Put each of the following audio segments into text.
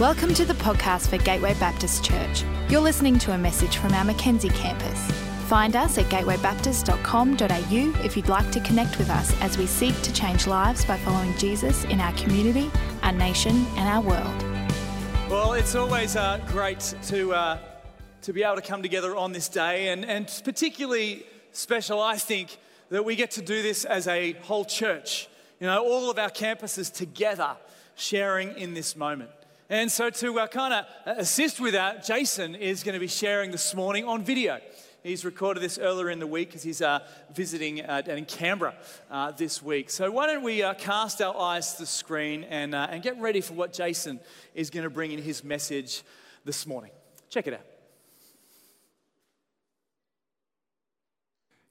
Welcome to the podcast for Gateway Baptist Church. You're listening to a message from our Mackenzie campus. Find us at gatewaybaptist.com.au if you'd like to connect with us as we seek to change lives by following Jesus in our community, our nation, and our world. Well, it's always uh, great to, uh, to be able to come together on this day, and, and particularly special, I think, that we get to do this as a whole church. You know, all of our campuses together sharing in this moment. And so, to uh, kind of assist with that, Jason is going to be sharing this morning on video. He's recorded this earlier in the week because he's uh, visiting uh, in Canberra uh, this week. So, why don't we uh, cast our eyes to the screen and, uh, and get ready for what Jason is going to bring in his message this morning? Check it out.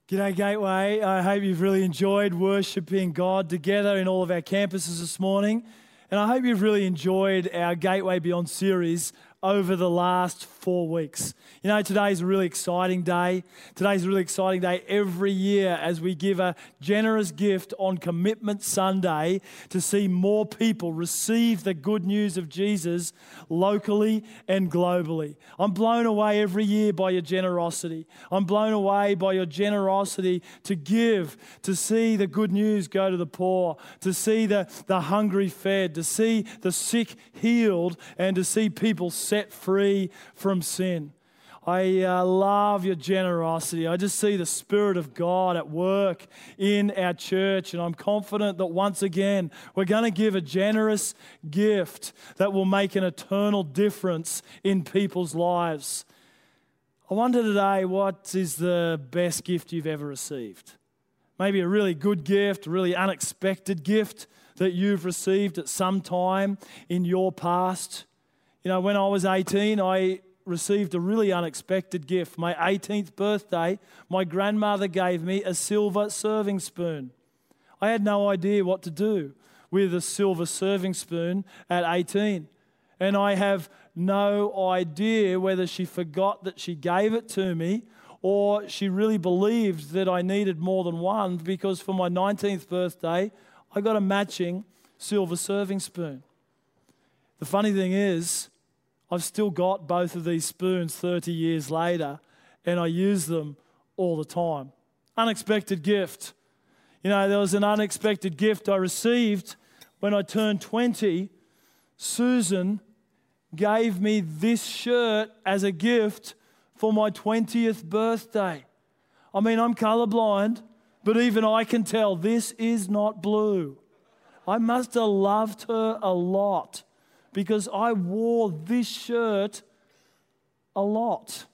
G'day, Gateway. I hope you've really enjoyed worshiping God together in all of our campuses this morning. And I hope you've really enjoyed our Gateway Beyond series over the last four weeks. You know, today's a really exciting day. Today's a really exciting day every year as we give a generous gift on Commitment Sunday to see more people receive the good news of Jesus locally and globally. I'm blown away every year by your generosity. I'm blown away by your generosity to give, to see the good news go to the poor, to see the, the hungry fed, to see the sick healed, and to see people set free from sin. I uh, love your generosity. I just see the Spirit of God at work in our church, and I'm confident that once again we're going to give a generous gift that will make an eternal difference in people's lives. I wonder today what is the best gift you've ever received? Maybe a really good gift, a really unexpected gift that you've received at some time in your past. You know, when I was 18, I received a really unexpected gift. My 18th birthday, my grandmother gave me a silver serving spoon. I had no idea what to do with a silver serving spoon at 18. And I have no idea whether she forgot that she gave it to me or she really believed that I needed more than one because for my 19th birthday, I got a matching silver serving spoon. The funny thing is, I've still got both of these spoons 30 years later, and I use them all the time. Unexpected gift. You know, there was an unexpected gift I received when I turned 20. Susan gave me this shirt as a gift for my 20th birthday. I mean, I'm colorblind, but even I can tell this is not blue. I must have loved her a lot because I wore this shirt a lot.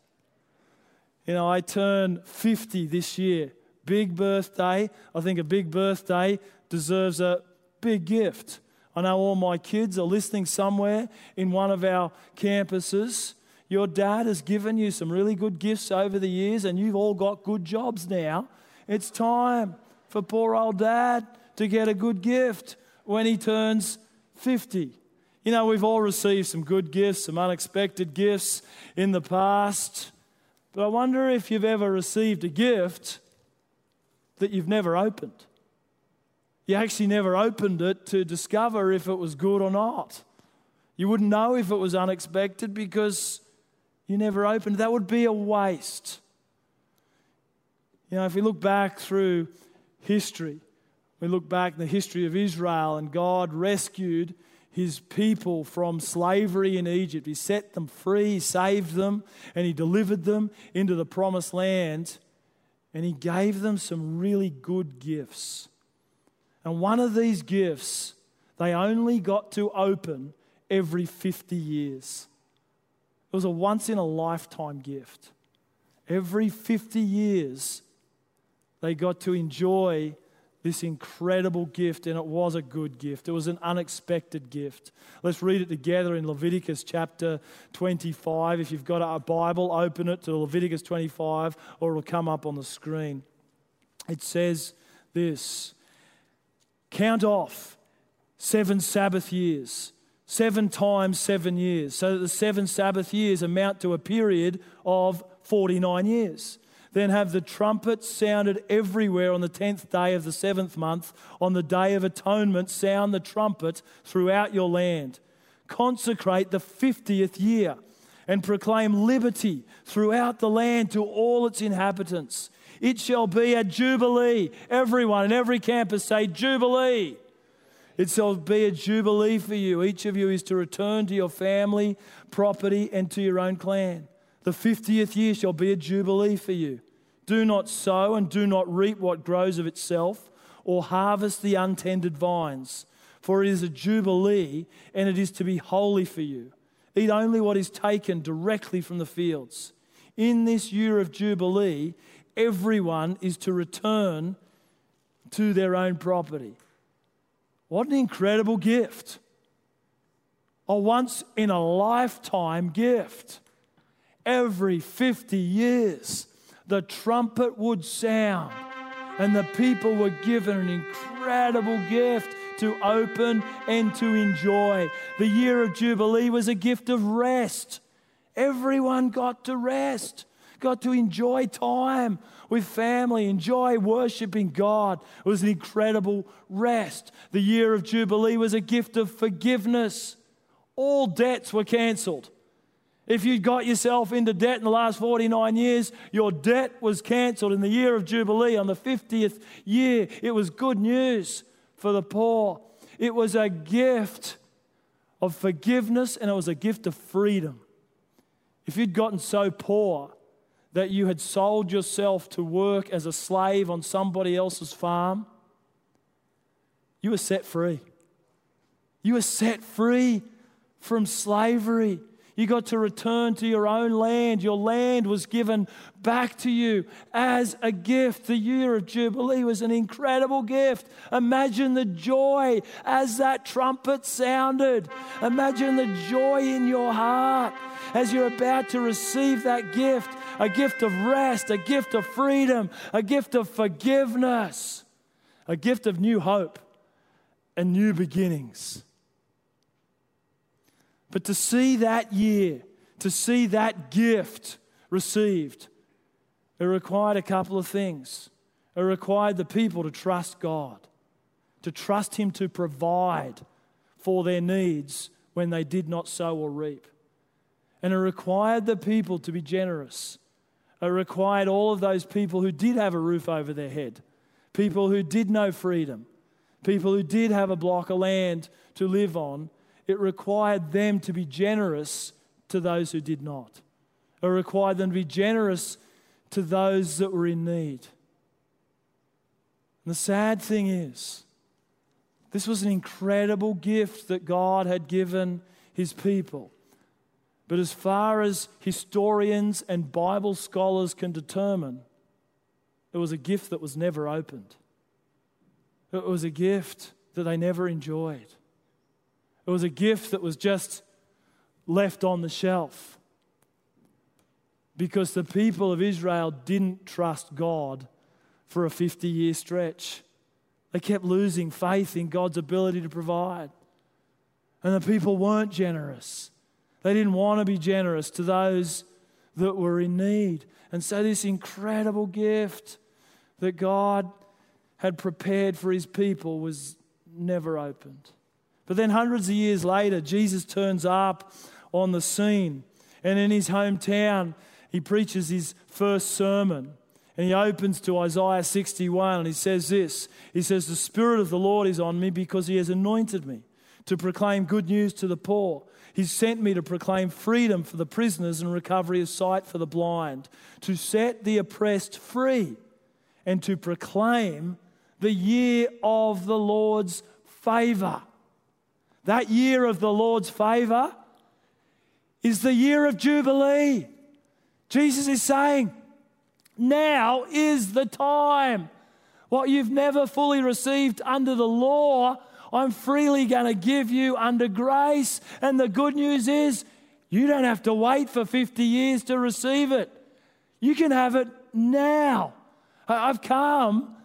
You know, I turn 50 this year. Big birthday. I think a big birthday deserves a big gift. I know all my kids are listening somewhere in one of our campuses. Your dad has given you some really good gifts over the years, and you've all got good jobs now. It's time for poor old dad to get a good gift when he turns 50. You know, we've all received some good gifts, some unexpected gifts in the past. But I wonder if you've ever received a gift that you've never opened. You actually never opened it to discover if it was good or not. You wouldn't know if it was unexpected because you never opened. It. That would be a waste. You know, if we look back through history, we look back in the history of Israel and God rescued his people from slavery in Egypt. He set them free, he saved them, and he delivered them into the promised land. And he gave them some really good gifts. And one of these gifts they only got to open every 50 years. It was a once in a lifetime gift. Every 50 years, they got to enjoy this incredible gift, and it was a good gift. It was an unexpected gift. Let's read it together in Leviticus chapter 25. If you've got a Bible, open it to Leviticus 25, or it'll come up on the screen. It says this Count off seven Sabbath years, seven times seven years, so that the seven Sabbath years amount to a period of 49 years. Then have the trumpet sounded everywhere on the tenth day of the seventh month. On the day of atonement, sound the trumpet throughout your land. consecrate the 50th year and proclaim liberty throughout the land to all its inhabitants. It shall be a jubilee. Everyone in every campus say, Jubilee. It shall be a jubilee for you. Each of you is to return to your family, property, and to your own clan. The 50th year shall be a jubilee for you. Do not sow and do not reap what grows of itself, or harvest the untended vines, for it is a jubilee and it is to be holy for you. Eat only what is taken directly from the fields. In this year of jubilee, everyone is to return to their own property. What an incredible gift! A once in a lifetime gift. Every 50 years, the trumpet would sound, and the people were given an incredible gift to open and to enjoy. The year of Jubilee was a gift of rest. Everyone got to rest, got to enjoy time with family, enjoy worshiping God. It was an incredible rest. The year of Jubilee was a gift of forgiveness. All debts were cancelled. If you'd got yourself into debt in the last 49 years, your debt was cancelled in the year of Jubilee on the 50th year. It was good news for the poor. It was a gift of forgiveness and it was a gift of freedom. If you'd gotten so poor that you had sold yourself to work as a slave on somebody else's farm, you were set free. You were set free from slavery. You got to return to your own land. Your land was given back to you as a gift. The year of Jubilee was an incredible gift. Imagine the joy as that trumpet sounded. Imagine the joy in your heart as you're about to receive that gift a gift of rest, a gift of freedom, a gift of forgiveness, a gift of new hope and new beginnings. But to see that year, to see that gift received, it required a couple of things. It required the people to trust God, to trust Him to provide for their needs when they did not sow or reap. And it required the people to be generous. It required all of those people who did have a roof over their head, people who did know freedom, people who did have a block of land to live on, it required them to be generous to those who did not. It required them to be generous to those that were in need. And the sad thing is, this was an incredible gift that God had given his people. But as far as historians and Bible scholars can determine, it was a gift that was never opened. It was a gift that they never enjoyed. It was a gift that was just left on the shelf because the people of Israel didn't trust God for a 50 year stretch. They kept losing faith in God's ability to provide. And the people weren't generous. They didn't want to be generous to those that were in need. And so, this incredible gift that God had prepared for his people was never opened. But then, hundreds of years later, Jesus turns up on the scene. And in his hometown, he preaches his first sermon. And he opens to Isaiah 61 and he says this He says, The Spirit of the Lord is on me because he has anointed me to proclaim good news to the poor. He's sent me to proclaim freedom for the prisoners and recovery of sight for the blind, to set the oppressed free, and to proclaim the year of the Lord's favor. That year of the Lord's favor is the year of Jubilee. Jesus is saying, now is the time. What you've never fully received under the law, I'm freely going to give you under grace. And the good news is, you don't have to wait for 50 years to receive it. You can have it now. I've come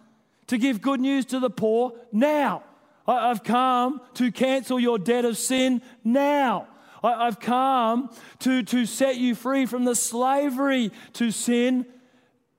to give good news to the poor now. I've come to cancel your debt of sin now. I've come to, to set you free from the slavery to sin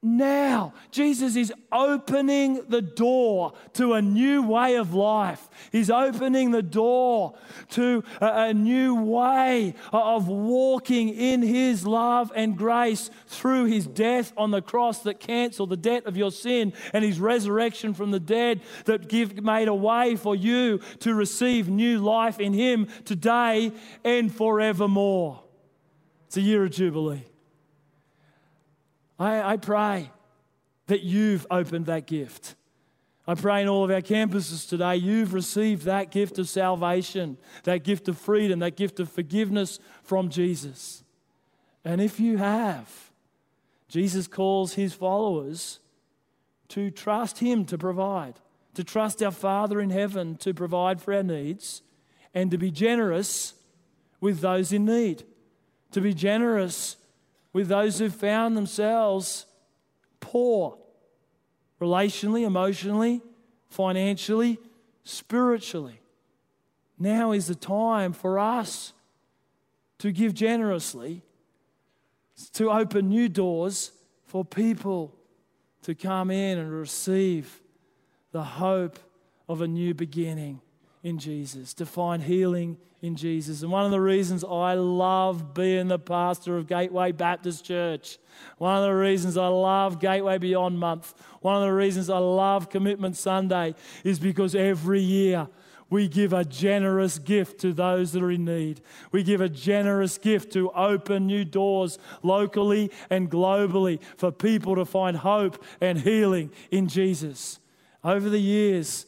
now. Jesus is opening the door to a new way of life. He's opening the door to a, a, new way of walking in His love and grace through His death on the cross that canceled the debt of your sin and His resurrection from the dead that give, made a way for you to receive new life in Him today and forevermore. It's a year of Jubilee. I, I pray that you've opened that gift. I pray in all of our campuses today, you've received that gift of salvation, that gift of freedom, that gift of forgiveness from Jesus. And if you have, Jesus calls his followers to trust him to provide, to trust our Father in heaven to provide for our needs, and to be generous with those in need, to be generous with those who found themselves poor relationally, emotionally, financially, spiritually. Now is the time for us to give generously, to open new doors for people to come in and receive the hope of a new beginning in Jesus, to find healing in Jesus. And one of the reasons I love being the pastor of Gateway Baptist Church, one of the reasons I love Gateway Beyond Month, one of the reasons I love Commitment Sunday is because every year we give a generous gift to those that are in need. We give a generous gift to open new doors locally and globally for people to find hope and healing in Jesus. Over the years,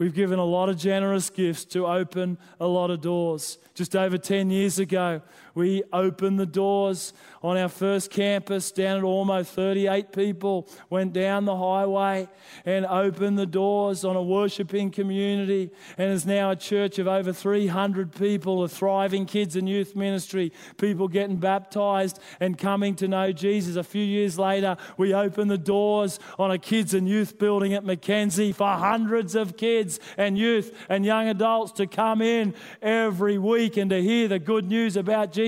We've given a lot of generous gifts to open a lot of doors. Just over 10 years ago, we opened the doors on our first campus down at Ormeau. 38 people went down the highway and opened the doors on a worshiping community. And is now a church of over 300 people, a thriving kids and youth ministry, people getting baptized and coming to know Jesus. A few years later, we opened the doors on a kids and youth building at Mackenzie for hundreds of kids and youth and young adults to come in every week and to hear the good news about Jesus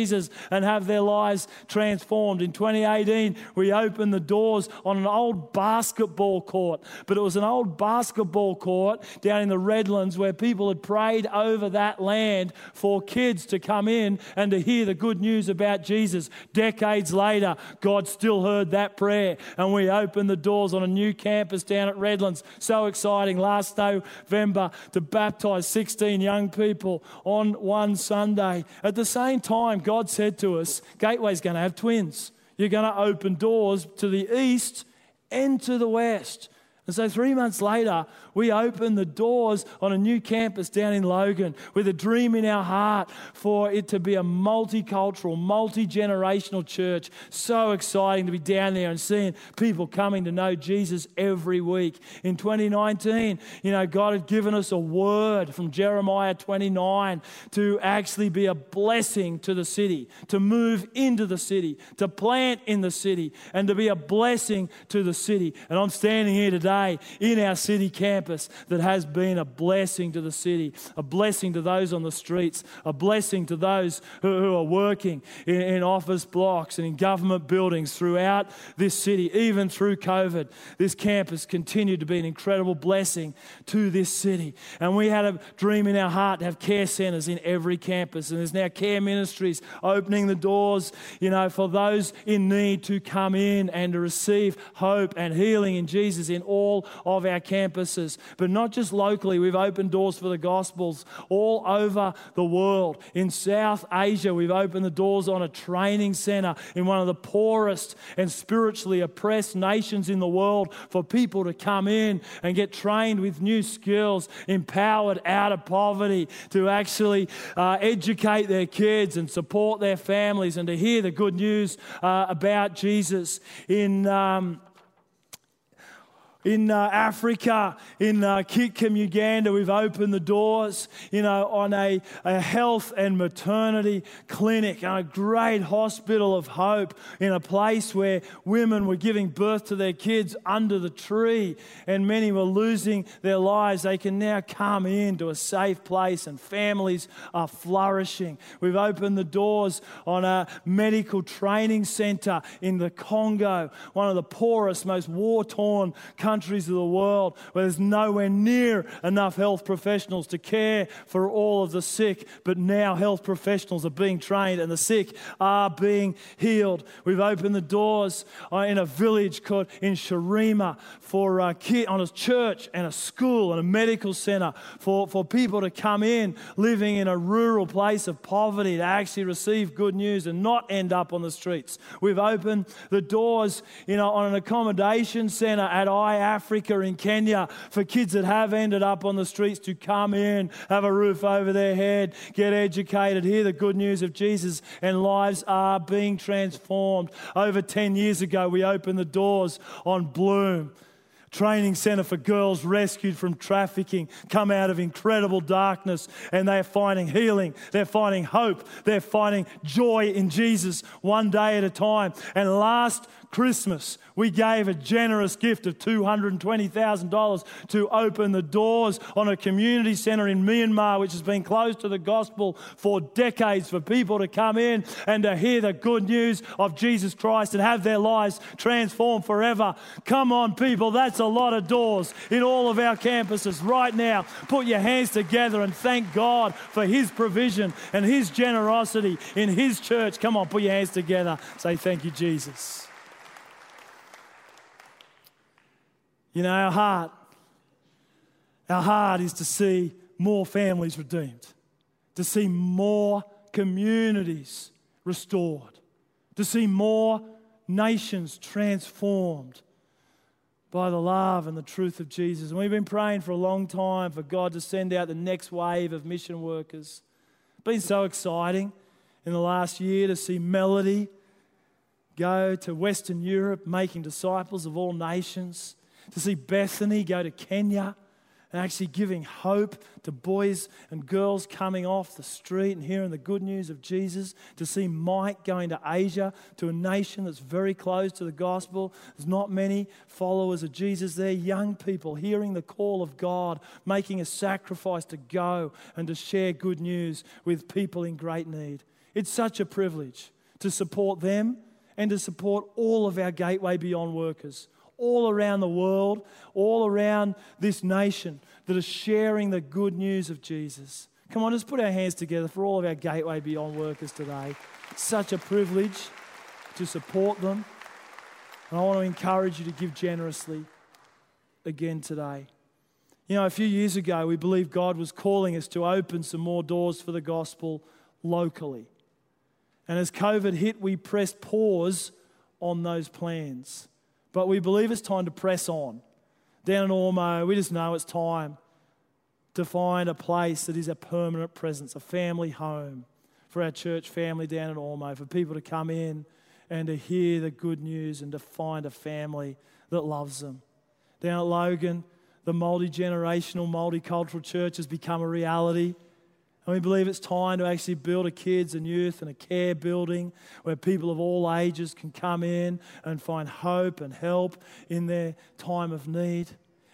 and have their lives transformed. In 2018, we opened the doors on an old basketball court, but it was an old basketball court down in the Redlands where people had prayed over that land for kids to come in and to hear the good news about Jesus. Decades later, God still heard that prayer, and we opened the doors on a new campus down at Redlands. So exciting. Last November, to baptize 16 young people on one Sunday. At the same time, God said to us, Gateway's going to have twins. You're going to open doors to the east and to the west. And so, three months later, we opened the doors on a new campus down in Logan with a dream in our heart for it to be a multicultural, multi generational church. So exciting to be down there and seeing people coming to know Jesus every week. In 2019, you know, God had given us a word from Jeremiah 29 to actually be a blessing to the city, to move into the city, to plant in the city, and to be a blessing to the city. And I'm standing here today today in our city campus that has been a blessing to the city, a blessing to those on the streets, a blessing to those who, who are working in, in office blocks and in government buildings throughout this city, even through COVID. This campus continued to be an incredible blessing to this city. And we had a dream in our heart to have care centres in every campus. And there's now care ministries opening the doors, you know, for those in need to come in and to receive hope and healing in Jesus in all all of our campuses. But not just locally, we've opened doors for the Gospels all over the world. In South Asia, we've opened the doors on a training center in one of the poorest and spiritually oppressed nations in the world for people to come in and get trained with new skills, empowered out of poverty to actually uh, educate their kids and support their families and to hear the good news uh, about Jesus. In um, In uh, Africa, in uh, Uganda, we've opened the doors, you know, on a, a health and maternity clinic, and a great hospital of hope in a place where women were giving birth to their kids under the tree, and many were losing their lives. They can now come into a safe place, and families are flourishing. We've opened the doors on a medical training center in the Congo, one of the poorest, most war torn countries countries of the world where there's nowhere near enough health professionals to care for all of the sick, but now health professionals are being trained and the sick are being healed. We've opened the doors uh, in a village called in Sharima for a kid, on a church and a school and a medical center for, for people to come in living in a rural place of poverty to actually receive good news and not end up on the streets. We've opened the doors you know, on an accommodation center at I Africa, in Kenya, for kids that have ended up on the streets to come in, have a roof over their head, get educated, hear the good news of Jesus, and lives are being transformed. Over 10 years ago, we opened the doors on Bloom training center for girls rescued from trafficking come out of incredible darkness and they're finding healing they're finding hope they're finding joy in jesus one day at a time and last Christmas, we gave a generous gift of $220,000 to open the doors on a community center in Myanmar, which has been closed to the gospel for decades, for people to come in and to hear the good news of Jesus Christ and have their lives transformed forever. Come on, people, that's a lot of doors in all of our campuses right now. Put your hands together and thank God for His provision and His generosity in His church. Come on, put your hands together. Say, Thank you, Jesus. You know, our heart, our heart is to see more families redeemed, to see more communities restored, to see more nations transformed by the love and the truth of Jesus. And we've been praying for a long time for God to send out the next wave of mission workers. It's been so exciting in the last year to see Melody go to Western Europe, making disciples of all nations to see Bethany go to Kenya and actually giving hope to boys and girls coming off the street and hearing the good news of Jesus, to see Mike going to Asia, to a nation that's very close to the gospel. There's not many followers of Jesus there. Young people hearing the call of God, making a sacrifice to go and to share good news with people in great need. It's such a privilege to support them and to support all of our Gateway Beyond workers all around the world, all around this nation that are sharing the good news of Jesus. Come on, let's put our hands together for all of our Gateway Beyond workers today. such a privilege to support them. And I want to encourage you to give generously again today. You know, a few years ago, we believed God was calling us to open some more doors for the gospel locally. And as COVID hit, we pressed pause on those plans. But we believe it's time to press on. Down in Ormeau, we just know it's time to find a place that is a permanent presence, a family home for our church family down in Ormeau, for people to come in and to hear the good news and to find a family that loves them. Down at Logan, the multi generational, multicultural church has become a reality. And we believe it's time to actually build a kids and youth and a care building where people of all ages can come in and find hope and help in their time of need.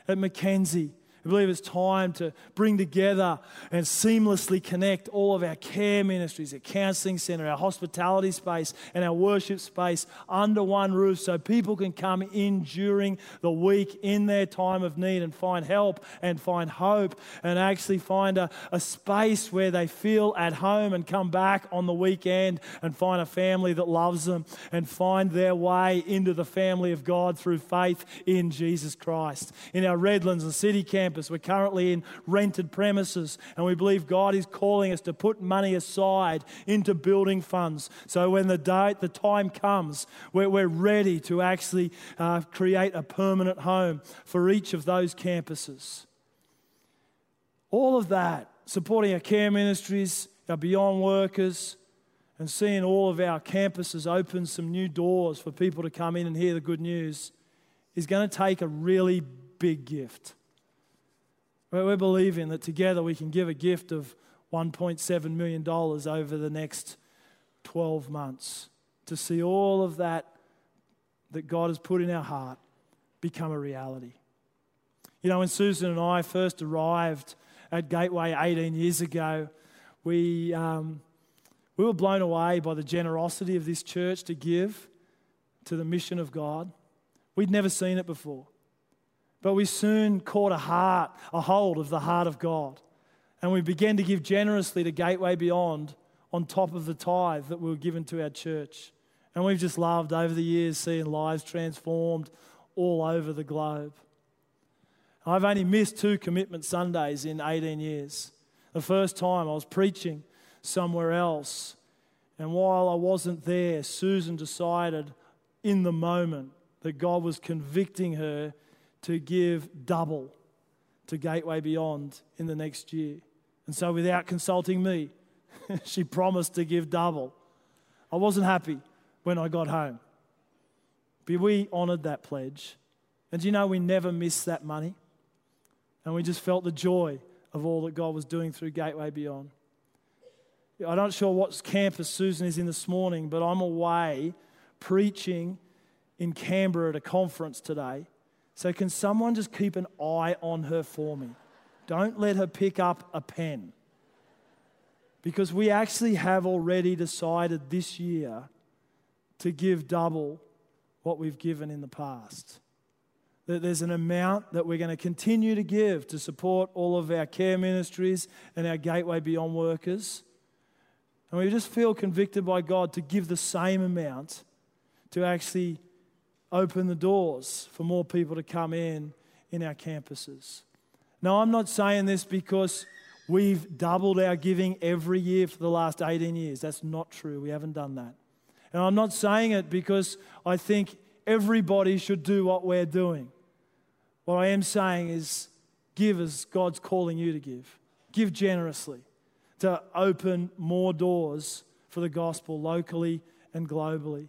At Mackenzie, I believe it's time to bring together and seamlessly connect all of our care ministries, our counseling center, our hospitality space, and our worship space under one roof so people can come in during the week in their time of need and find help and find hope and actually find a, a space where they feel at home and come back on the weekend and find a family that loves them and find their way into the family of God through faith in Jesus Christ. In our Redlands and City campus, campus. We're currently in rented premises, and we believe God is calling us to put money aside into building funds. So when the date, the time comes, where we're ready to actually uh, create a permanent home for each of those campuses. All of that, supporting our care ministries, our beyond workers, and seeing all of our campuses open some new doors for people to come in and hear the good news is going to take a really big gift. We're believing that together we can give a gift of $1.7 million over the next 12 months to see all of that that God has put in our heart become a reality. You know, when Susan and I first arrived at Gateway 18 years ago, we, um, we were blown away by the generosity of this church to give to the mission of God. We'd never seen it before. But we soon caught a heart, a hold of the heart of God. And we began to give generously to Gateway Beyond on top of the tithe that we were given to our church. And we've just loved over the years seeing lives transformed all over the globe. I've only missed two commitment Sundays in 18 years. The first time I was preaching somewhere else, and while I wasn't there, Susan decided in the moment that God was convicting her to give double to Gateway Beyond in the next year. And so, without consulting me, she promised to give double. I wasn't happy when I got home. But we honoured that pledge. And you know we never missed that money? And we just felt the joy of all that God was doing through Gateway Beyond. I'm not sure what campus Susan is in this morning, but I'm away preaching in Canberra at a conference today. So, can someone just keep an eye on her for me? Don't let her pick up a pen. Because we actually have already decided this year to give double what we've given in the past. That there's an amount that we're going to continue to give to support all of our care ministries and our Gateway Beyond workers. And we just feel convicted by God to give the same amount to actually open the doors for more people to come in in our campuses. Now, I'm not saying this because we've doubled our giving every year for the last 18 years. That's not true. We haven't done that. And I'm not saying it because I think everybody should do what we're doing. What I am saying is give as God's calling you to give. Give generously to open more doors for the gospel locally and globally.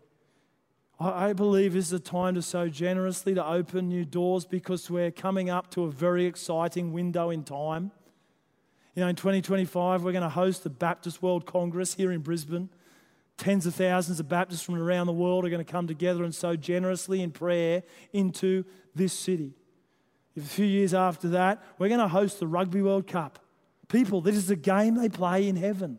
I believe is a time to sow generously, to open new doors because we're coming up to a very exciting window in time. You know, in 2025, we're going to host the Baptist World Congress here in Brisbane. Tens of thousands of Baptists from around the world are going to come together and sow generously in prayer into this city. A few years after that, we're going to host the Rugby World Cup. People, this is a game they play in heaven.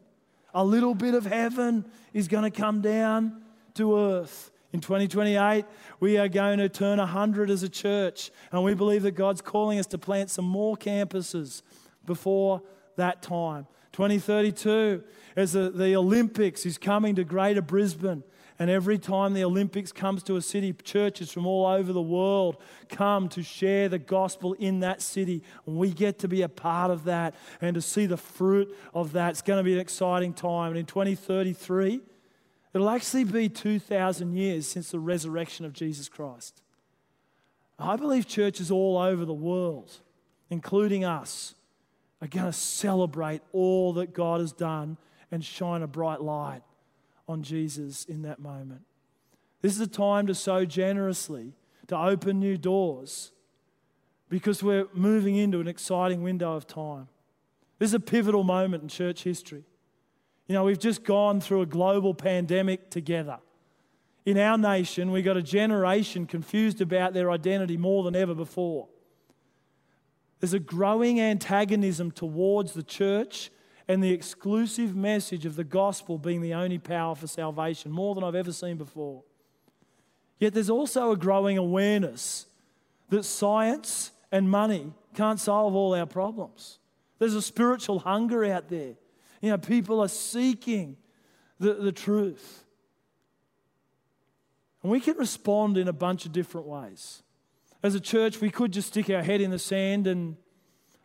A little bit of heaven is going to come down to earth. In 2028, we are going to turn 100 as a church, and we believe that God's calling us to plant some more campuses before that time. 2032, as the, the Olympics is coming to Greater Brisbane, and every time the Olympics comes to a city, churches from all over the world come to share the gospel in that city. And we get to be a part of that and to see the fruit of that. It's going to be an exciting time. And in 2033, It'll actually be 2,000 years since the resurrection of Jesus Christ. I believe churches all over the world, including us, are going to celebrate all that God has done and shine a bright light on Jesus in that moment. This is a time to sow generously, to open new doors, because we're moving into an exciting window of time. This is a pivotal moment in church history. You know, we've just gone through a global pandemic together. In our nation, we've got a generation confused about their identity more than ever before. There's a growing antagonism towards the church and the exclusive message of the gospel being the only power for salvation, more than I've ever seen before. Yet there's also a growing awareness that science and money can't solve all our problems. There's a spiritual hunger out there you know, people are seeking the, the truth. And we can respond in a bunch of different ways. As a church, we could just stick our head in the sand and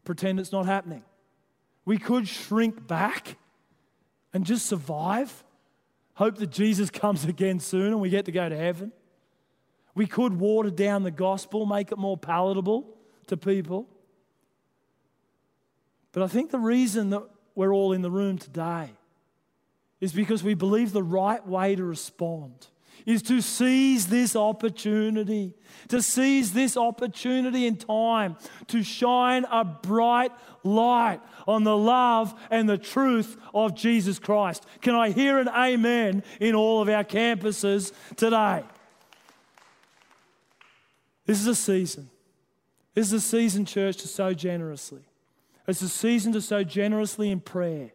pretend it's not happening. We could shrink back and just survive, hope that Jesus comes again soon and we get to go to heaven. We could water down the gospel, make it more palatable to people. But I think the reason that we're all in the room today is because we believe the right way to respond is to seize this opportunity, to seize this opportunity in time to shine a bright light on the love and the truth of Jesus Christ. Can I hear an amen in all of our campuses today? This is a season. This is a season, church, to sow generously. It's a season to sow generously in prayer.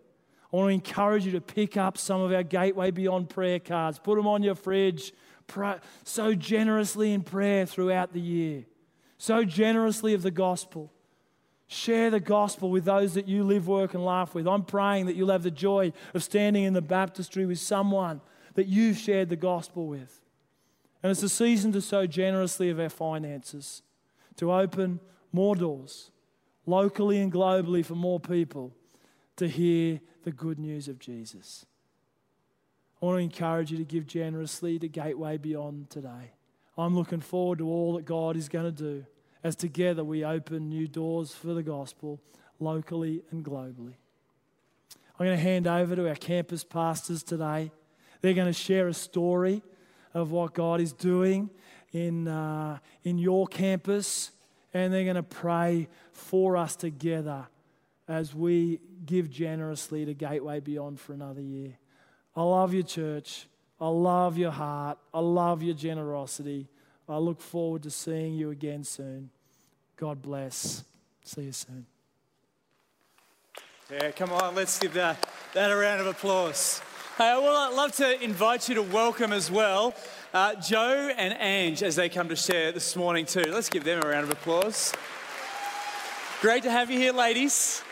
I want to encourage you to pick up some of our Gateway Beyond prayer cards, put them on your fridge. Pray, so generously in prayer throughout the year, so generously of the gospel. Share the gospel with those that you live, work, and laugh with. I'm praying that you'll have the joy of standing in the baptistry with someone that you've shared the gospel with. And it's a season to sow generously of our finances, to open more doors, locally and globally, for more people to hear the good news of Jesus. I want to encourage you to give generously to Gateway Beyond today. I'm looking forward to all that God is going to do as together we open new doors for the gospel locally and globally. I'm going to hand over to our campus pastors today. They're going to share a story of what God is doing in, uh, in your campus, and they're going to pray for us together as we give generously to Gateway Beyond for another year. I love your church. I love your heart. I love your generosity. I look forward to seeing you again soon. God bless. See you soon. Yeah, come on, let's give that, that a round of applause. Hey, well, I'd love to invite you to welcome as well uh, Joe and Ange as they come to share this morning, too. Let's give them a round of applause. Great to have you here, ladies.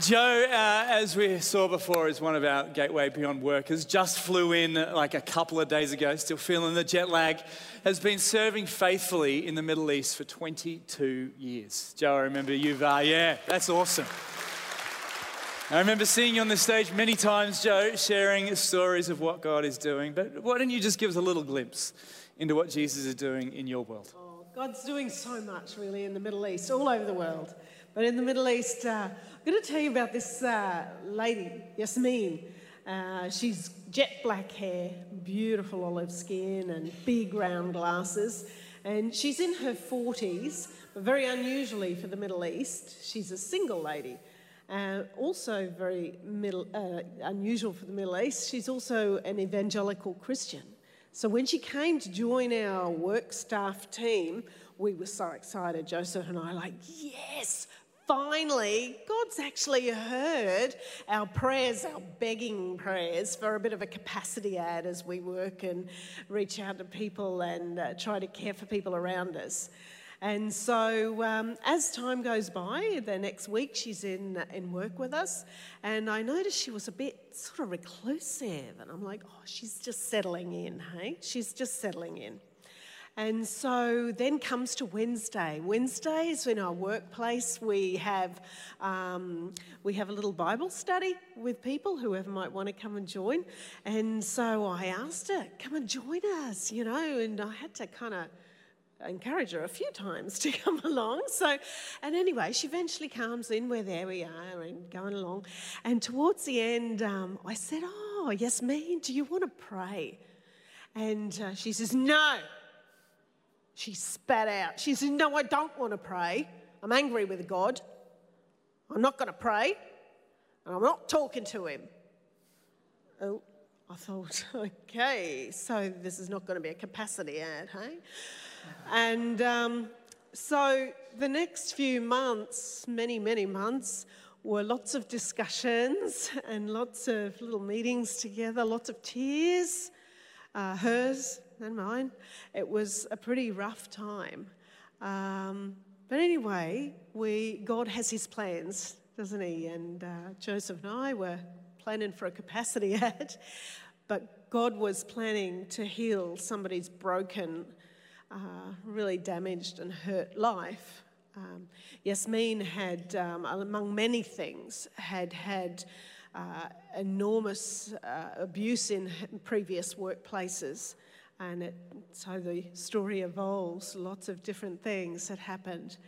Joe, uh, as we saw before, is one of our Gateway Beyond workers. Just flew in like a couple of days ago, still feeling the jet lag. Has been serving faithfully in the Middle East for 22 years. Joe, I remember you've, uh, yeah, that's awesome. I remember seeing you on the stage many times, Joe, sharing stories of what God is doing. But why don't you just give us a little glimpse into what Jesus is doing in your world? Oh, God's doing so much, really, in the Middle East, all over the world. But in the Middle East, uh, I'm going to tell you about this uh, lady, Yasmin. Uh, she's jet black hair, beautiful olive skin, and big round glasses. And she's in her 40s, but very unusually for the Middle East, she's a single lady. Uh, also, very middle, uh, unusual for the Middle East, she's also an evangelical Christian. So, when she came to join our work staff team, we were so excited. Joseph and I, like, yes, finally, God's actually heard our prayers, our begging prayers for a bit of a capacity ad as we work and reach out to people and uh, try to care for people around us. And so, um, as time goes by, the next week she's in, in work with us, and I noticed she was a bit sort of reclusive. And I'm like, oh, she's just settling in, hey? She's just settling in. And so then comes to Wednesday. Wednesdays in our workplace, we have, um, we have a little Bible study with people, whoever might want to come and join. And so I asked her, come and join us, you know, and I had to kind of encourage her a few times to come along. So, and anyway, she eventually comes in. We're there, we are, and going along. And towards the end, um, I said, Oh, Yasmin, do you want to pray? And uh, she says, No. She spat out. She said, No, I don't want to pray. I'm angry with God. I'm not going to pray. And I'm not talking to him. Oh, I thought, okay, so this is not going to be a capacity ad, hey? And um, so the next few months, many, many months, were lots of discussions and lots of little meetings together, lots of tears, uh, hers and mine. It was a pretty rough time. Um, but anyway, we, God has his plans, doesn't he? And uh, Joseph and I were planning for a capacity ad, but God was planning to heal somebody's broken, uh, really damaged and hurt life. Um, Yasmin had, um, among many things, had had uh, enormous uh, abuse in previous workplaces. And it, so the story evolves, lots of different things had happened.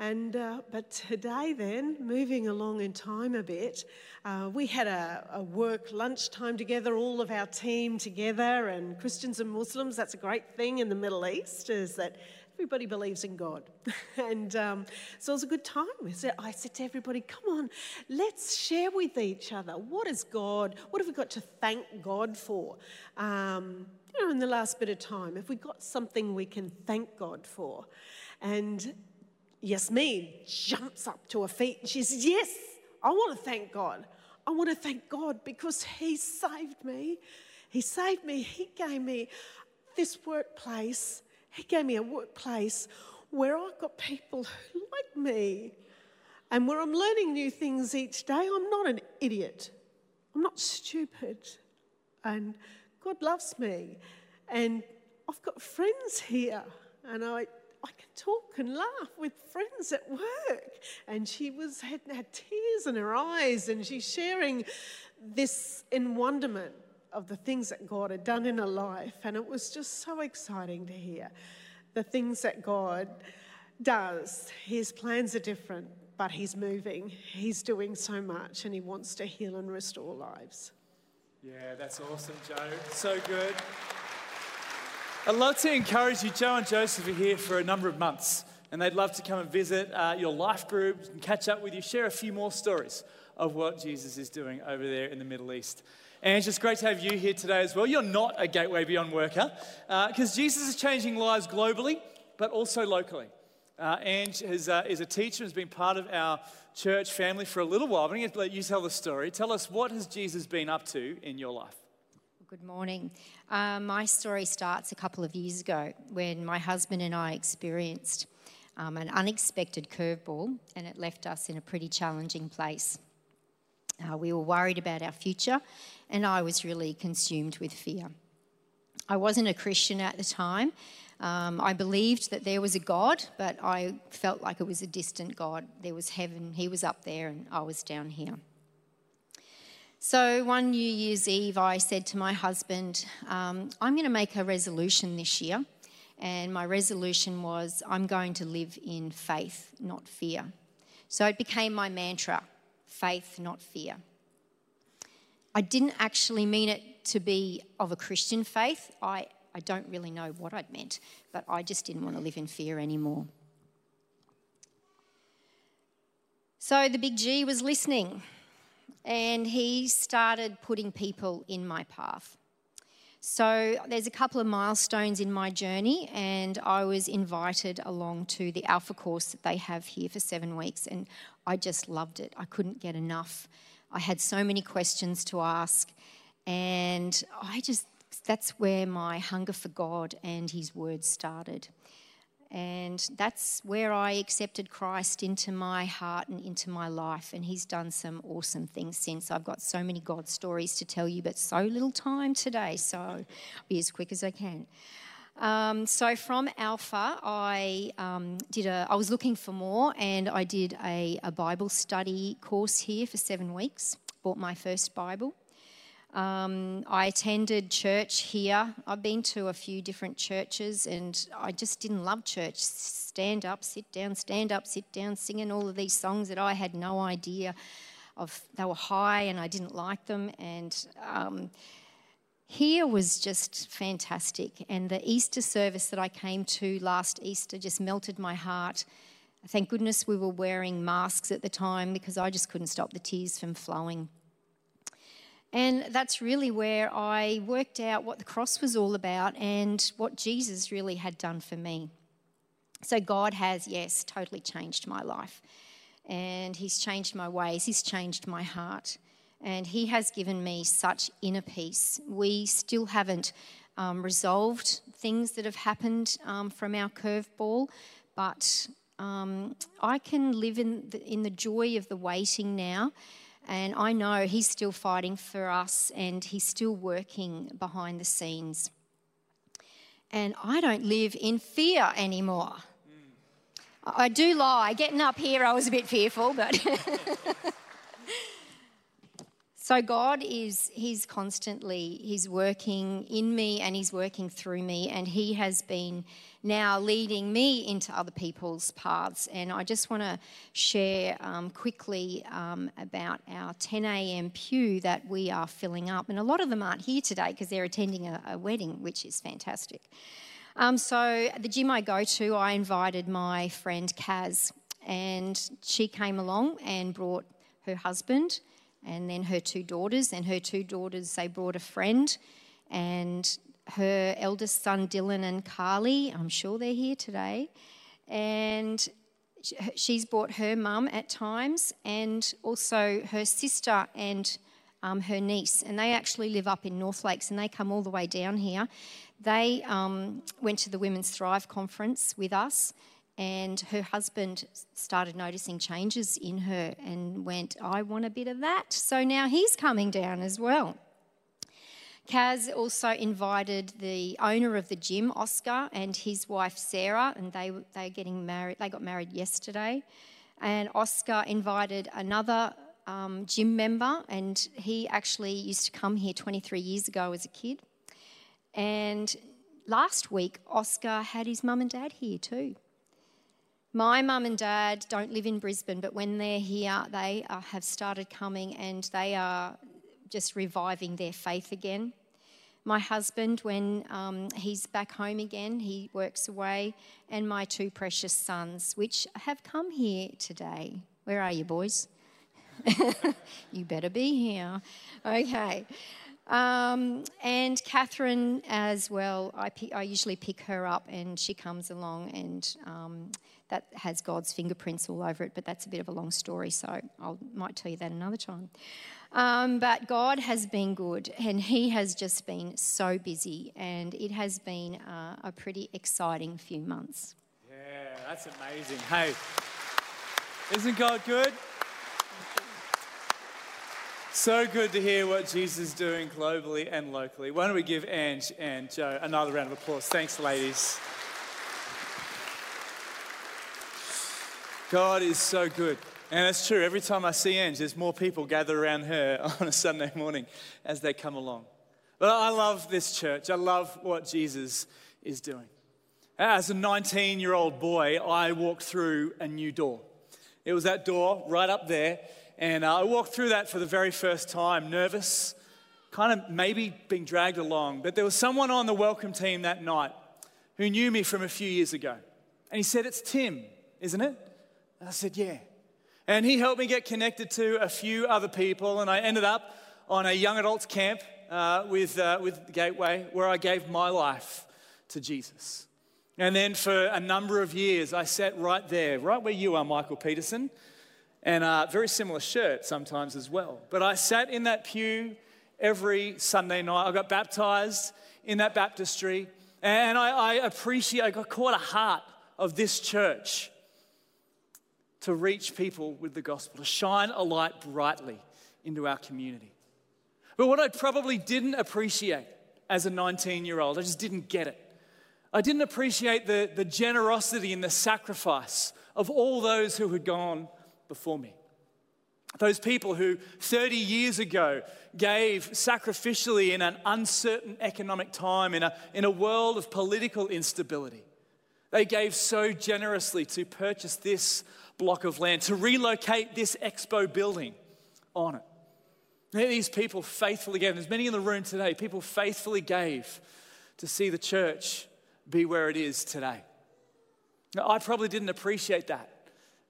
And, uh, but today, then, moving along in time a bit, uh, we had a, a, work lunchtime together, all of our team together, and Christians and Muslims. That's a great thing in the Middle East, is that everybody believes in God. and um, so it was a good time. I said to everybody, come on, let's share with each other. What is God? What have we got to thank God for? Um, you know, in the last bit of time, have we got something we can thank God for? And Yasmin jumps up to her feet and she says, Yes, I want to thank God. I want to thank God because He saved me. He saved me. He gave me this workplace. He gave me a workplace where I've got people who like me and where I'm learning new things each day. I'm not an idiot. I'm not stupid. And God loves me. And I've got friends here. And I, I can talk and laugh with friends at work. And she was had, had tears in her eyes, and she's sharing this in wonderment of the things that God had done in her life. And it was just so exciting to hear the things that God does. His plans are different, but He's moving. He's doing so much, and He wants to heal and restore lives. Yeah, that's awesome, Joe. So good. I'd love to encourage you. Joe and Joseph are here for a number of months, and they'd love to come and visit uh, your life group and catch up with you, share a few more stories of what Jesus is doing over there in the Middle East. And it's just great to have you here today as well. You're not a Gateway Beyond worker because uh, Jesus is changing lives globally, but also locally. Uh, Ange is, uh, is a teacher, has been part of our church family for a little while. I'm going to let you tell the story. Tell us what has Jesus been up to in your life? Good morning. Uh, my story starts a couple of years ago when my husband and I experienced um, an unexpected curveball and it left us in a pretty challenging place. Uh, we were worried about our future and I was really consumed with fear. I wasn't a Christian at the time. Um, I believed that there was a God, but I felt like it was a distant God. There was heaven, He was up there, and I was down here. So one New Year's Eve, I said to my husband, um, I'm going to make a resolution this year. And my resolution was, I'm going to live in faith, not fear. So it became my mantra faith, not fear. I didn't actually mean it to be of a Christian faith. I, I don't really know what I'd meant, but I just didn't want to live in fear anymore. So the big G was listening and he started putting people in my path. So there's a couple of milestones in my journey, and I was invited along to the Alpha course that they have here for seven weeks, and I just loved it. I couldn't get enough. I had so many questions to ask, and I just that's where my hunger for God and His Word started. And that's where I accepted Christ into my heart and into my life. And He's done some awesome things since. I've got so many God stories to tell you, but so little time today. So I'll be as quick as I can. Um, so from Alpha, I um, did a. I was looking for more, and I did a, a Bible study course here for seven weeks. Bought my first Bible. Um, I attended church here. I've been to a few different churches and I just didn't love church. Stand up, sit down, stand up, sit down, singing all of these songs that I had no idea of. They were high and I didn't like them. And um, here was just fantastic. And the Easter service that I came to last Easter just melted my heart. Thank goodness we were wearing masks at the time because I just couldn't stop the tears from flowing. And that's really where I worked out what the cross was all about and what Jesus really had done for me. So, God has, yes, totally changed my life. And He's changed my ways, He's changed my heart. And He has given me such inner peace. We still haven't um, resolved things that have happened um, from our curveball, but um, I can live in the, in the joy of the waiting now and I know He's still fighting for us and He's still working behind the scenes. And I don't live in fear anymore. Mm. I do lie. Getting up here, I was a bit fearful, but. So God is he's constantly he's working in me and he's working through me and he has been now leading me into other people's paths. And I just want to share um, quickly um, about our 10 a.m. pew that we are filling up. And a lot of them aren't here today because they're attending a, a, wedding, which is fantastic. Um, so, the gym I go to, I invited my friend Kaz, and she came along and brought her husband and then her two daughters. And her two daughters, they brought a friend, and her eldest son Dylan and Carly. I'm sure they're here today. And she's brought her mum at times and also her sister and um, her niece. And they actually live up in North Lakes and they come all the way down here. They um, went to the Women's Thrive conference with us. And her husband started noticing changes in her and went, I want a bit of that. So now he's coming down as well. Kaz also invited the owner of the gym, Oscar, and his wife Sarah, and they they're getting married. They got married yesterday, and Oscar invited another um, gym member, and he actually used to come here 23 years ago as a kid. And last week, Oscar had his mum and dad here too. My mum and dad don't live in Brisbane, but when they're here, they uh, have started coming and they are just reviving their faith again. My husband, when um, he's back home again, he works away, and my two precious sons, which have come here today. Where are you, boys? you better be here. Okay. Um, and Catherine as well, I, usually pick her up and she comes along and um, that has God's fingerprints all over it, but that's a bit of a long story, so I might tell you that another time. Um, but God has been good and He has just been so busy, and it has been uh, a pretty exciting few months. Yeah, that's amazing. Hey, isn't God good? So good to hear what Jesus is doing globally and locally. Why don't we give Ange and Joe another round of applause? Thanks, ladies. God is so good. And it's true, every time I see Ange, there's more people gather around her on a Sunday morning as they come along. But I love this church. I love what Jesus is doing. As a 19 year old boy, I walked through a new door. It was that door right up there. And uh, I walked through that for the very first time, nervous, kind of maybe being dragged along. But there was someone on the welcome team that night who knew me from a few years ago. And he said, It's Tim, isn't it? And I said, Yeah. And he helped me get connected to a few other people, and I ended up on a young adults camp uh, with, uh, with Gateway where I gave my life to Jesus. And then for a number of years, I sat right there, right where you are, Michael Peterson, and a very similar shirt sometimes as well. But I sat in that pew every Sunday night. I got baptized in that baptistry, and I, I appreciate, I got caught a heart of this church to reach people with the gospel, to shine a light brightly into our community. But what I probably didn't appreciate as a 19 year old, I just didn't get it. I didn't appreciate the, the generosity and the sacrifice of all those who had gone before me. Those people who 30 years ago gave sacrificially in an uncertain economic time, in a, in a world of political instability. They gave so generously to purchase this block of land, to relocate this expo building on it. These people faithfully gave, there's many in the room today, people faithfully gave to see the church be where it is today. Now, I probably didn't appreciate that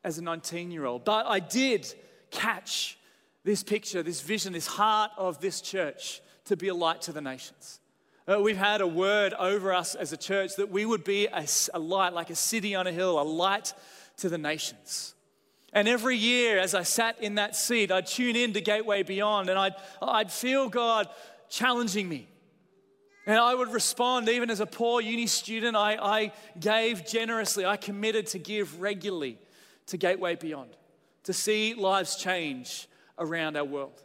as a 19 year old, but I did catch this picture, this vision, this heart of this church to be a light to the nations. Uh, we've had a word over us as a church that we would be a, a light, like a city on a hill, a light to the nations. And every year, as I sat in that seat, I'd tune in to Gateway Beyond and I'd, I'd feel God challenging me. And I would respond, even as a poor uni student, I, I gave generously. I committed to give regularly to Gateway Beyond, to see lives change around our world.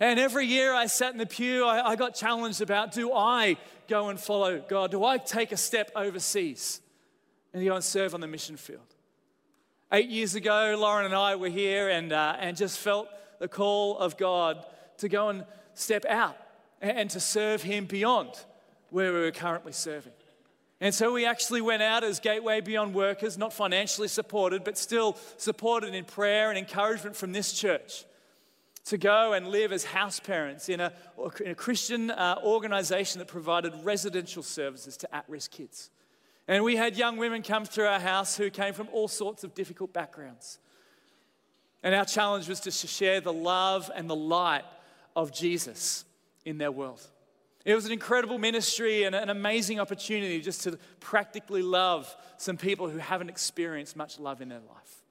And every year I sat in the pew, I, I got challenged about do I go and follow God? Do I take a step overseas and go and serve on the mission field? Eight years ago, Lauren and I were here and, uh, and just felt the call of God to go and step out and to serve Him beyond where we were currently serving. And so we actually went out as Gateway Beyond workers, not financially supported, but still supported in prayer and encouragement from this church to go and live as house parents in a, in a Christian uh, organization that provided residential services to at risk kids. And we had young women come through our house who came from all sorts of difficult backgrounds. And our challenge was to share the love and the light of Jesus in their world. It was an incredible ministry and an amazing opportunity just to practically love some people who haven't experienced much love in their life.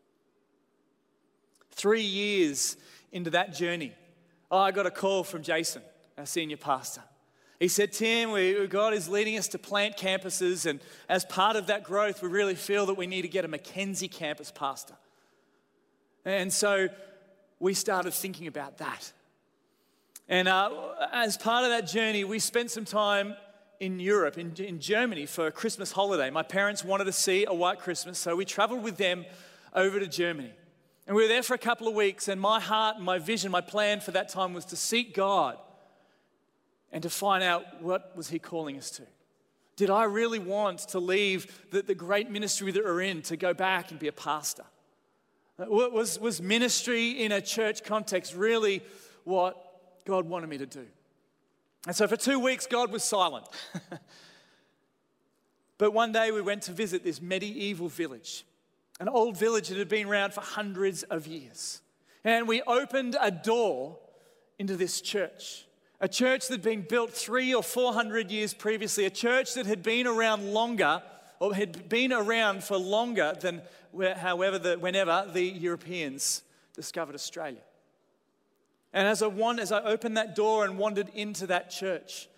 Three years into that journey, I got a call from Jason, our senior pastor. He said, Tim, we, God is leading us to plant campuses, and as part of that growth, we really feel that we need to get a Mackenzie campus pastor. And so we started thinking about that. And uh, as part of that journey, we spent some time in Europe, in, in Germany, for a Christmas holiday. My parents wanted to see a white Christmas, so we traveled with them over to Germany. And we were there for a couple of weeks, and my heart and my vision, my plan for that time was to seek God and to find out what was He calling us to. Did I really want to leave the, the great ministry that we're in to go back and be a pastor? Uh, was, was ministry in a church context really what God wanted me to do. And so for two weeks, God was silent. but one day we went to visit this medieval village, an old village that had been around for hundreds of years. And we opened a door into this church, a church that had been built three or four hundred years previously, a church that had been around longer or had been around for longer than however the, whenever the Europeans discovered Australia. And as I, wand- as I opened that door and wandered into that church,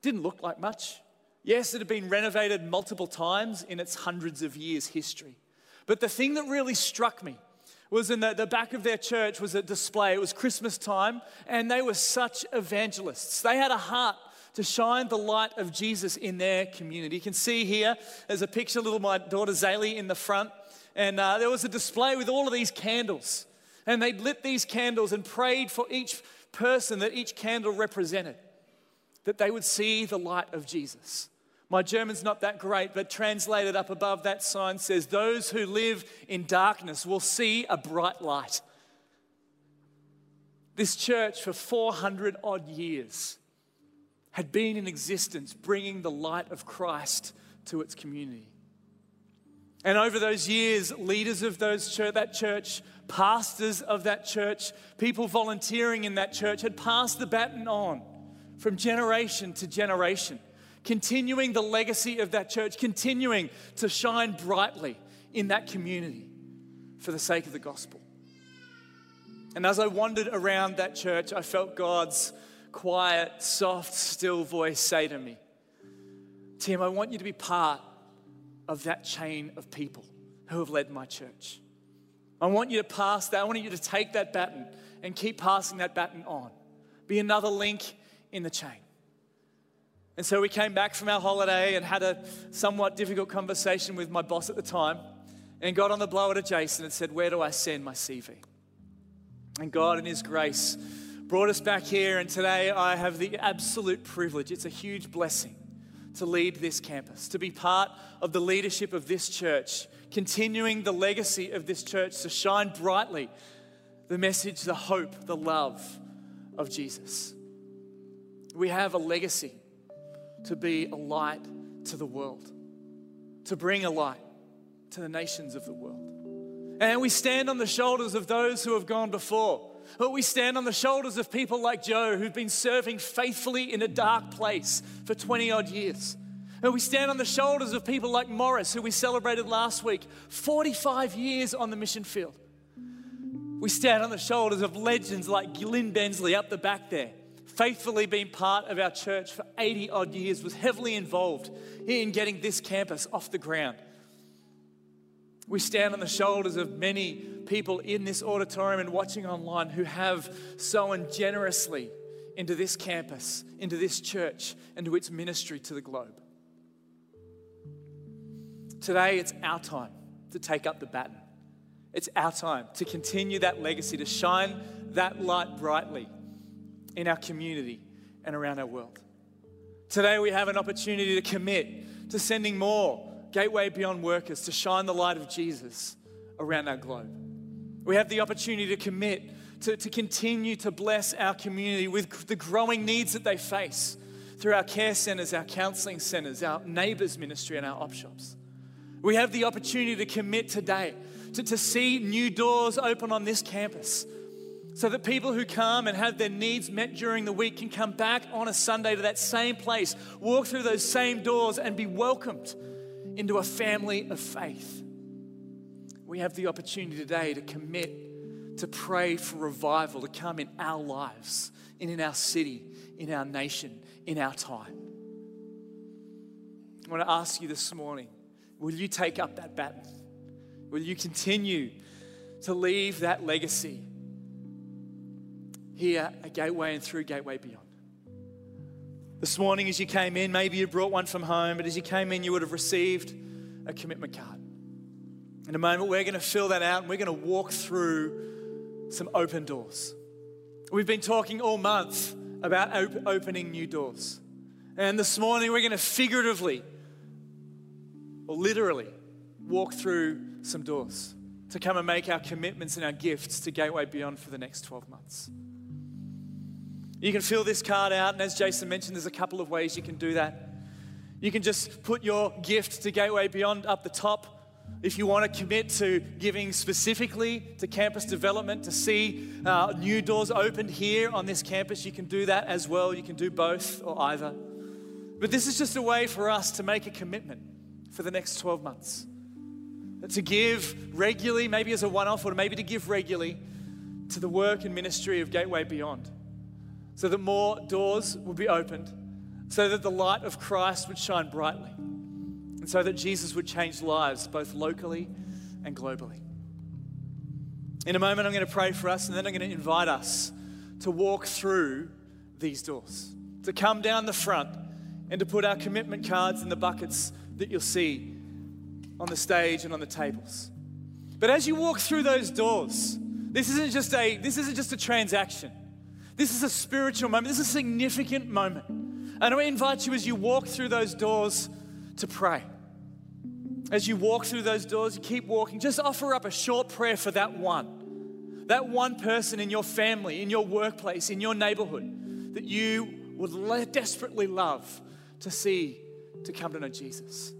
didn't look like much. Yes, it had been renovated multiple times in its hundreds of years history. But the thing that really struck me was in the, the back of their church was a display. It was Christmas time, and they were such evangelists. They had a heart to shine the light of Jesus in their community. You can see here, there's a picture, little my daughter Zaylee in the front, and uh, there was a display with all of these candles. And they lit these candles and prayed for each person that each candle represented, that they would see the light of Jesus. My German's not that great, but translated up above that sign says, Those who live in darkness will see a bright light. This church, for 400 odd years, had been in existence, bringing the light of Christ to its community. And over those years, leaders of those church, that church pastors of that church, people volunteering in that church had passed the baton on from generation to generation, continuing the legacy of that church, continuing to shine brightly in that community for the sake of the gospel. And as I wandered around that church, I felt God's quiet, soft, still voice say to me, Tim, I want you to be part of that chain of people who have led my church. I want you to pass that. I want you to take that baton and keep passing that baton on. Be another link in the chain. And so we came back from our holiday and had a somewhat difficult conversation with my boss at the time and got on the blower to Jason and said, Where do I send my CV? And God, in His grace, brought us back here. And today I have the absolute privilege, it's a huge blessing to lead this campus, to be part of the leadership of this church continuing the legacy of this church to shine brightly the message, the hope, the love of Jesus. We have a legacy to be a light to the world, to bring a light to the nations of the world. And we stand on the shoulders of those who have gone before. But we stand on the shoulders of people like Joe who've been serving faithfully in a dark place for 20 odd years. And we stand on the shoulders of people like Morris, who we celebrated last week, 45 years on the mission field. We stand on the shoulders of legends like Lynn Bensley up the back there, faithfully been part of our church for 80 odd years, was heavily involved in getting this campus off the ground. We stand on the shoulders of many people in this auditorium and watching online who have sown generously into this campus, into this church, into its ministry to the globe. Today, it's our time to take up the baton. It's our time to continue that legacy, to shine that light brightly in our community and around our world. Today, we have an opportunity to commit to sending more Gateway Beyond workers to shine the light of Jesus around our globe. We have the opportunity to commit to, to continue to bless our community with the growing needs that they face through our care centers, our counseling centers, our neighbors ministry, and our op shops. We have the opportunity to commit today to, to see new doors open on this campus so that people who come and have their needs met during the week can come back on a Sunday to that same place, walk through those same doors, and be welcomed into a family of faith. We have the opportunity today to commit to pray for revival to come in our lives, and in our city, in our nation, in our time. I want to ask you this morning will you take up that baton? Will you continue to leave that legacy here at Gateway and through Gateway Beyond? This morning, as you came in, maybe you brought one from home, but as you came in, you would have received a commitment card. In a moment, we're going to fill that out and we're going to walk through some open doors. We've been talking all month about op- opening new doors. And this morning, we're going to figuratively or literally walk through some doors to come and make our commitments and our gifts to Gateway Beyond for the next 12 months. You can fill this card out, and as Jason mentioned, there's a couple of ways you can do that. You can just put your gift to Gateway Beyond up the top. If you want to commit to giving specifically to campus development, to see uh, new doors opened here on this campus, you can do that as well. You can do both or either. But this is just a way for us to make a commitment for the next 12 months. To give regularly, maybe as a one off, or maybe to give regularly to the work and ministry of Gateway Beyond, so that more doors would be opened, so that the light of Christ would shine brightly, and so that Jesus would change lives both locally and globally. In a moment, I'm going to pray for us, and then I'm going to invite us to walk through these doors, to come down the front and to put our commitment cards in the buckets that you'll see on the stage and on the tables. But as you walk through those doors, this isn't just a, this isn't just a transaction. This is a spiritual moment. This is a significant moment. And I invite you as you walk through those doors to pray. As you walk through those doors, you keep walking, just offer up a short prayer for that one. That one person in your family, in your workplace, in your neighborhood that you would desperately love to see to come to know Jesus.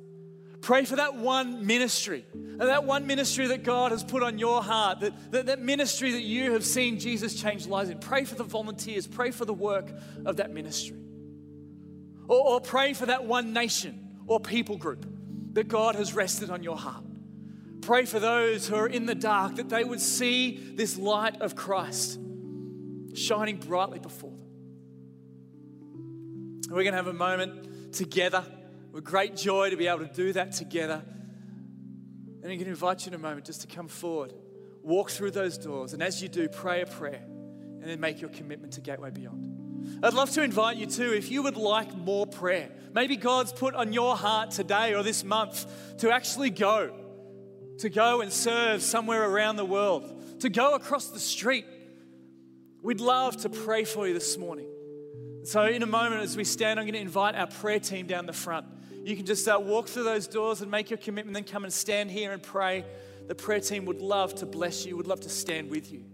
Pray for that one ministry, that one ministry that God has put on your heart, that, that, that ministry that you have seen Jesus change lives in. Pray for the volunteers, pray for the work of that ministry. Or, or pray for that one nation or people group that God has rested on your heart. Pray for those who are in the dark that they would see this light of Christ shining brightly before them. We're going to have a moment together with great joy to be able to do that together. And I'm going to invite you in a moment just to come forward, walk through those doors, and as you do, pray a prayer and then make your commitment to Gateway Beyond. I'd love to invite you too, if you would like more prayer. Maybe God's put on your heart today or this month to actually go, to go and serve somewhere around the world, to go across the street. We'd love to pray for you this morning. So, in a moment, as we stand, I'm going to invite our prayer team down the front. You can just uh, walk through those doors and make your commitment, then come and stand here and pray. The prayer team would love to bless you, would love to stand with you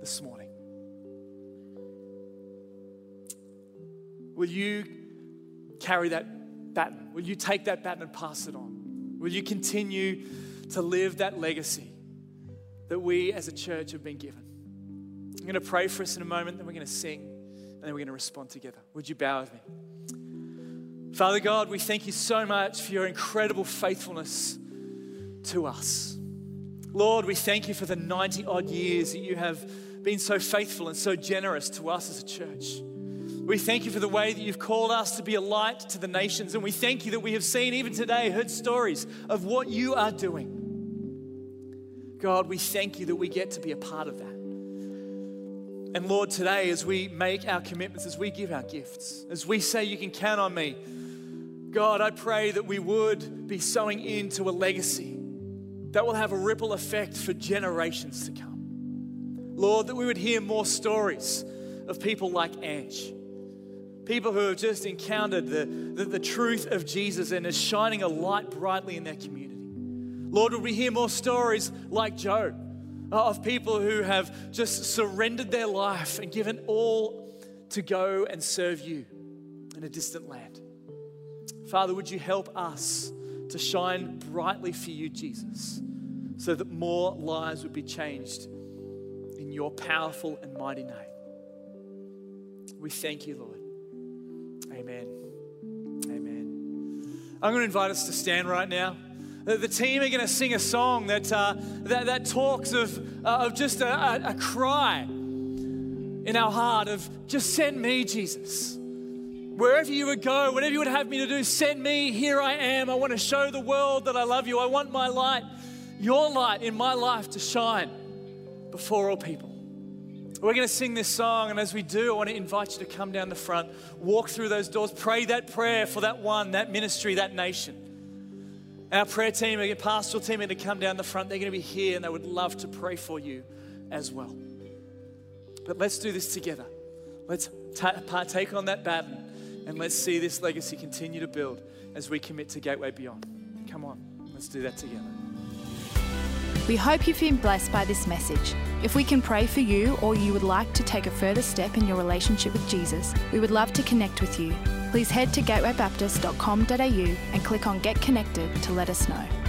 this morning. Will you carry that baton? Will you take that baton and pass it on? Will you continue to live that legacy that we as a church have been given? I'm going to pray for us in a moment, then we're going to sing, and then we're going to respond together. Would you bow with me? Father God, we thank you so much for your incredible faithfulness to us. Lord, we thank you for the 90 odd years that you have been so faithful and so generous to us as a church. We thank you for the way that you've called us to be a light to the nations. And we thank you that we have seen, even today, heard stories of what you are doing. God, we thank you that we get to be a part of that. And Lord, today, as we make our commitments, as we give our gifts, as we say, You can count on me, God, I pray that we would be sowing into a legacy that will have a ripple effect for generations to come. Lord, that we would hear more stories of people like Ange. People who have just encountered the, the, the truth of Jesus and is shining a light brightly in their community. Lord, would we hear more stories like Joe uh, of people who have just surrendered their life and given all to go and serve you in a distant land? Father, would you help us to shine brightly for you, Jesus, so that more lives would be changed in your powerful and mighty name? We thank you, Lord. Amen. Amen. I'm going to invite us to stand right now. The team are going to sing a song that, uh, that, that talks of, uh, of just a, a, a cry in our heart of just send me, Jesus. Wherever you would go, whatever you would have me to do, send me. Here I am. I want to show the world that I love you. I want my light, your light in my life to shine before all people. We're going to sing this song, and as we do, I want to invite you to come down the front, walk through those doors, pray that prayer for that one, that ministry, that nation. Our prayer team, our pastoral team are going to come down the front. They're going to be here and they would love to pray for you as well. But let's do this together. Let's partake on that baton and let's see this legacy continue to build as we commit to Gateway Beyond. Come on, let's do that together. We hope you've been blessed by this message. If we can pray for you or you would like to take a further step in your relationship with Jesus, we would love to connect with you please head to gatewaybaptist.com.au and click on Get Connected to let us know.